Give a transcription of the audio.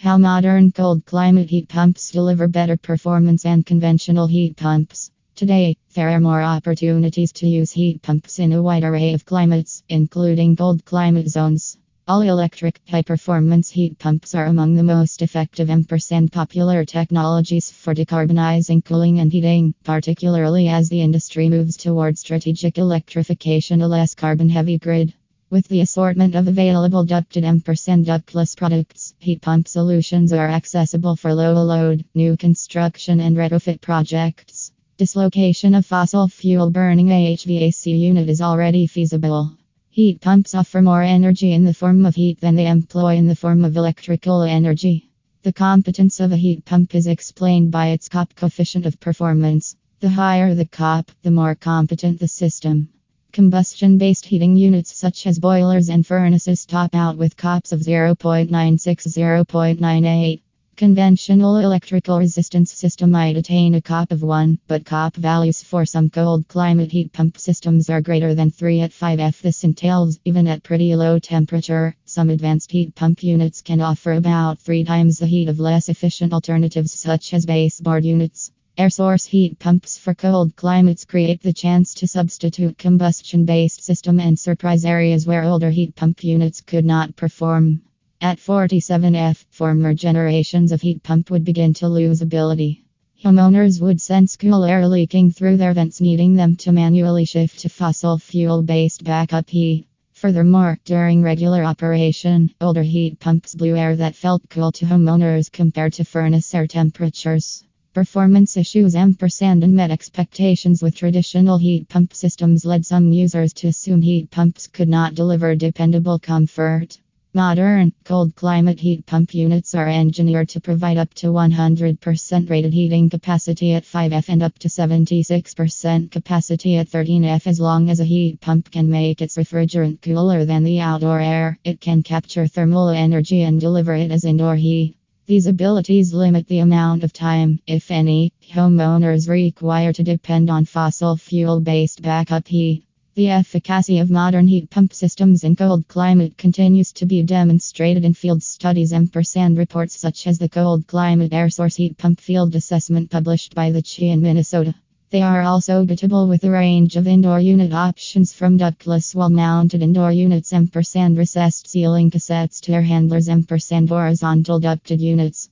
How modern cold climate heat pumps deliver better performance than conventional heat pumps. Today, there are more opportunities to use heat pumps in a wide array of climates, including cold climate zones. All electric high performance heat pumps are among the most effective and popular technologies for decarbonizing cooling and heating, particularly as the industry moves towards strategic electrification, a less carbon heavy grid. With the assortment of available ducted and ductless products, heat pump solutions are accessible for low load, new construction and retrofit projects. Dislocation of fossil fuel burning HVAC unit is already feasible. Heat pumps offer more energy in the form of heat than they employ in the form of electrical energy. The competence of a heat pump is explained by its COP coefficient of performance. The higher the COP, the more competent the system. Combustion based heating units such as boilers and furnaces top out with COPs of 0.96 0.98. Conventional electrical resistance system might attain a COP of 1, but COP values for some cold climate heat pump systems are greater than 3 at 5F. This entails, even at pretty low temperature, some advanced heat pump units can offer about 3 times the heat of less efficient alternatives such as baseboard units. Air source heat pumps for cold climates create the chance to substitute combustion based system and surprise areas where older heat pump units could not perform. At 47F, former generations of heat pump would begin to lose ability. Homeowners would sense cool air leaking through their vents, needing them to manually shift to fossil fuel based backup heat. Furthermore, during regular operation, older heat pumps blew air that felt cool to homeowners compared to furnace air temperatures. Performance issues ampersand met expectations with traditional heat pump systems led some users to assume heat pumps could not deliver dependable comfort. Modern, cold climate heat pump units are engineered to provide up to 100% rated heating capacity at 5F and up to 76% capacity at 13F. As long as a heat pump can make its refrigerant cooler than the outdoor air, it can capture thermal energy and deliver it as indoor heat. These abilities limit the amount of time, if any, homeowners require to depend on fossil fuel based backup heat. The efficacy of modern heat pump systems in cold climate continues to be demonstrated in field studies and reports such as the Cold Climate Air Source Heat Pump Field Assessment published by the CHI in Minnesota. They are also compatible with a range of indoor unit options from ductless wall mounted indoor units ampersand recessed ceiling cassettes to air handlers ampersand horizontal ducted units.